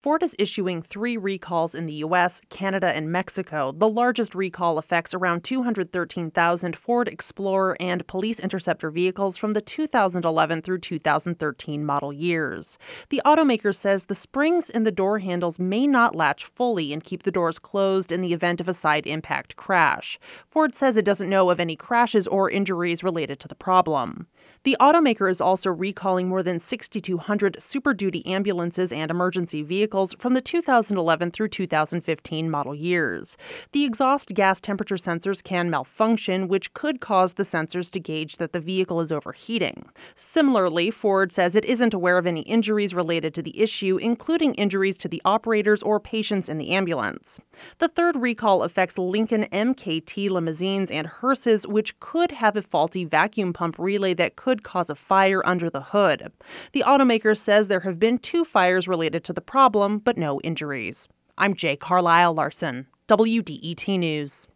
Ford is issuing three recalls in the US, Canada, and Mexico. The largest recall affects around 213,000 Ford Explorer and Police Interceptor vehicles from the 2011 through 2013 model years. The automaker says the springs in the door handles may not latch fully and keep the doors closed in the event of a side impact crash. Ford says it doesn't know of any crashes or injuries related to the problem. The automaker is also recalling more than 6,200 Super Duty ambulances and emergency vehicles from the 2011 through 2015 model years. The exhaust gas temperature sensors can malfunction, which could cause the sensors to gauge that the vehicle is overheating. Similarly, Ford says it isn't aware of any injuries related to the issue, including injuries to the operators or patients in the ambulance. The third recall affects Lincoln MKT limousines and hearses, which could have a faulty vacuum pump relay that could cause a fire under the hood. The automaker says there have been two fires related to the problem, but no injuries. I'm Jay Carlisle Larson, WDET News.